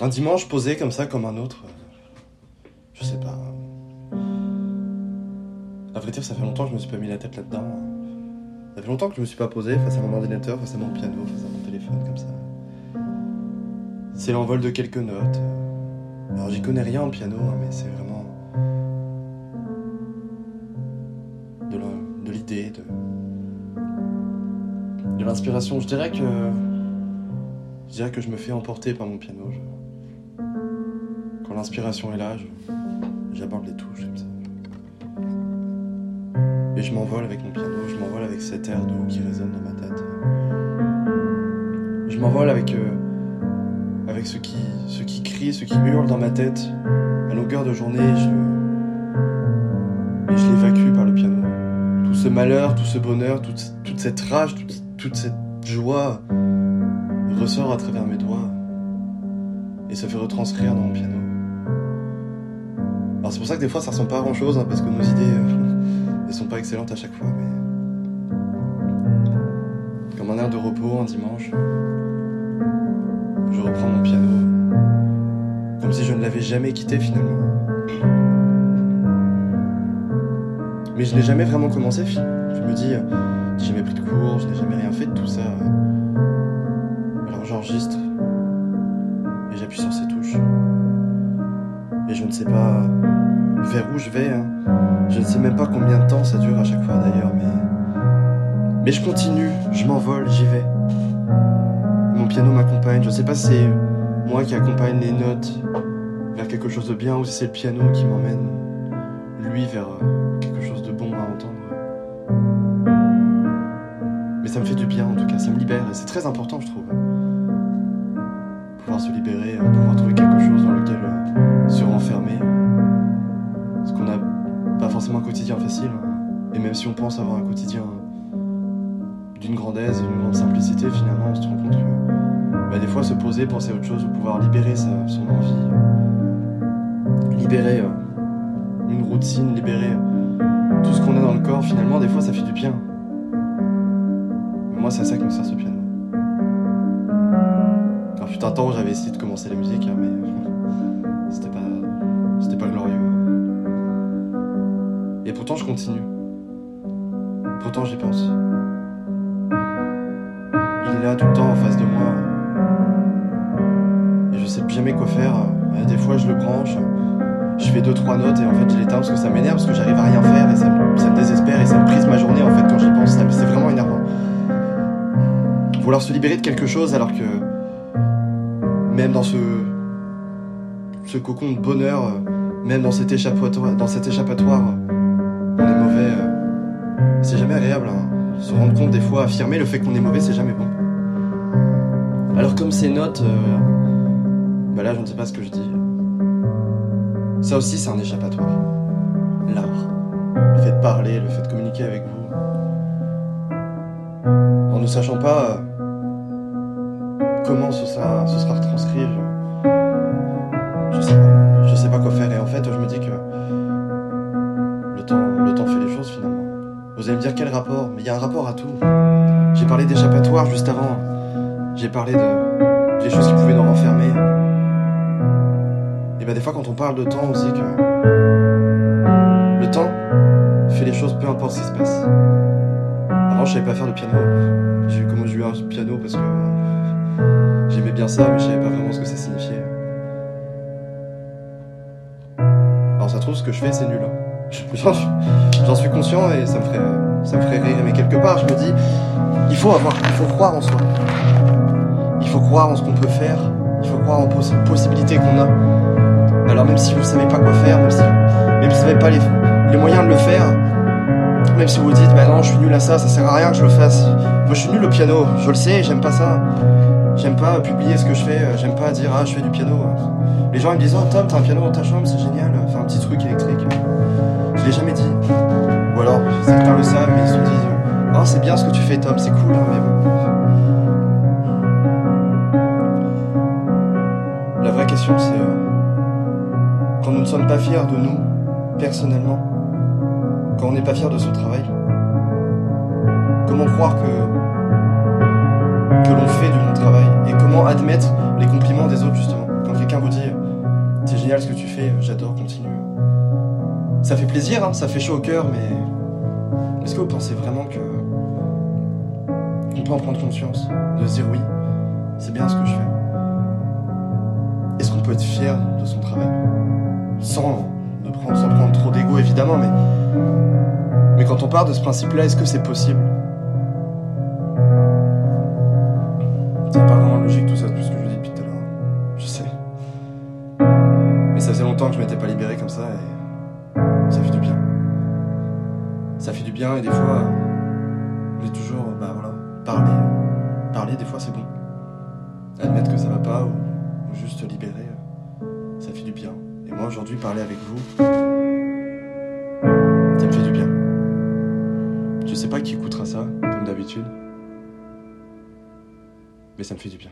Un dimanche posé comme ça, comme un autre. euh, Je sais pas. À vrai dire, ça fait longtemps que je me suis pas mis la tête là-dedans. Ça fait longtemps que je me suis pas posé face à mon ordinateur, face à mon piano, face à mon téléphone, comme ça. C'est l'envol de quelques notes. Alors j'y connais rien en piano, hein, mais c'est vraiment de l'idée, de, de l'inspiration. Je dirais que je dirais que je me fais emporter par mon piano. L'inspiration est là, j'aborde les touches comme ça. Et je m'envole avec mon piano, je m'envole avec cet air doux qui résonne dans ma tête. Je m'envole avec, euh, avec ce qui, ce qui crie, ce qui hurle dans ma tête à longueur de journée. Je, et je l'évacue par le piano. Tout ce malheur, tout ce bonheur, toute, toute cette rage, toute, toute cette joie ressort à travers mes doigts et se fait retranscrire dans mon piano. Alors c'est pour ça que des fois ça ressemble pas à grand chose, parce que nos idées euh, ne sont pas excellentes à chaque fois, comme un air de repos un dimanche, je reprends mon piano, comme si je ne l'avais jamais quitté finalement. Mais je n'ai jamais vraiment commencé. Je me dis, euh, j'ai jamais pris de cours, je n'ai jamais rien fait de tout ça. Alors j'enregistre et j'appuie sur ces touches. Et je ne sais pas vers où je vais. hein. Je ne sais même pas combien de temps ça dure à chaque fois d'ailleurs, mais mais je continue, je m'envole, j'y vais. Mon piano m'accompagne. Je sais pas si c'est moi qui accompagne les notes vers quelque chose de bien ou si c'est le piano qui m'emmène lui vers euh, quelque chose de bon à entendre. Mais ça me fait du bien en tout cas, ça me libère et c'est très important je trouve. Pouvoir se libérer, euh, pouvoir trouver quelque chose dans lequel euh, se renfermer. Parce qu'on n'a pas forcément un quotidien facile. hein. Et même si on pense avoir un quotidien d'une grande aise, d'une grande simplicité, finalement on se rend compte que bah, des fois se poser, penser à autre chose, ou pouvoir libérer sa- son envie, euh, libérer euh, une routine, libérer euh, tout ce qu'on a dans le corps, finalement des fois ça fait du bien. Mais moi c'est à ça qui me sert ce piano. Alors fut un temps j'avais essayé de commencer la musique, hein, mais glorieux. Et pourtant je continue. Pourtant j'y pense. Il est là tout le temps en face de moi. Et je sais jamais quoi faire. Euh, Des fois je le branche, je fais deux trois notes et en fait je l'éteins parce que ça m'énerve, parce que j'arrive à rien faire et ça, me- désespère et ça me prise ma journée en fait quand j'y pense. C'est vraiment énervant. Vouloir se libérer de quelque chose alors que même dans ce ce cocon de bonheur, euh, même dans cet échappatoire, dans cet échappatoire, on est mauvais. euh, C'est jamais agréable. hein. Se rendre compte des fois, affirmer le fait qu'on est mauvais, c'est jamais bon. Alors comme ces notes, euh, bah là je ne sais pas ce que je dis. Ça aussi c'est un échappatoire. L'art. Le fait de parler, le fait de communiquer avec vous. En ne sachant pas euh, comment ce sera, ce sera retranscrit, je, je sais pas. Quoi faire et en fait je me dis que le temps, le temps fait les choses finalement. Vous allez me dire quel rapport? Mais il y a un rapport à tout. J'ai parlé d'échappatoire juste avant. J'ai parlé de des choses qui pouvaient nous renfermer. Et ben des fois quand on parle de temps, on se dit que le temps fait les choses peu importe ce qui se passe. Avant je savais pas faire de piano. J'ai eu comment j'ai eu un piano parce que j'aimais bien ça, mais je savais pas vraiment ce que ça signifiait. Ça trouve ce que je fais c'est nul. hein. J'en suis- conscient et ça me ferait ça me ferait rire. Mais quelque part je me dis il faut avoir, il faut croire en soi. Il faut croire en ce qu'on peut faire. Il faut croire en poss possibilités qu'on a. Alors même si vous savez pas quoi faire, même si, même si vous n'avez pas les, moyens de le faire, même si vous dites bah non je suis nul à ça, ça sert à rien que je le fasse. Moi je suis nul au piano, je le sais, j'aime pas ça. J'aime pas publier ce que je fais, j'aime pas dire ah je fais du piano. Les gens ils me disent oh Tom t'as un piano dans ta chambre, c'est génial, petit truc électrique. Je l'ai jamais dit. Ou alors certains le savent mais ils se disent oh c'est bien ce que tu fais Tom, c'est cool, hein, mais bon. La vraie question c'est euh, quand nous ne sommes pas fiers de nous, personnellement, quand on n'est pas fier de son travail, comment croire que, que l'on fait du bon travail et comment admettre les compliments des autres justement? Quand quelqu'un vous dit c'est génial ce que tu fais, j'adore, continue. Ça fait plaisir, hein, ça fait chaud au cœur, mais est-ce que vous pensez vraiment que on peut en prendre conscience, de se dire oui, c'est bien ce que je fais? Est-ce qu'on peut être fier de son travail? Sans, prendre, sans prendre trop d'ego évidemment, mais, mais quand on part de ce principe-là, est-ce que c'est possible? Et des fois, on est toujours, bah voilà, parler. Parler, des fois c'est bon. Admettre que ça va pas ou, ou juste libérer, ça fait du bien. Et moi aujourd'hui, parler avec vous, ça me fait du bien. Je sais pas qui écoutera ça, comme d'habitude. Mais ça me fait du bien.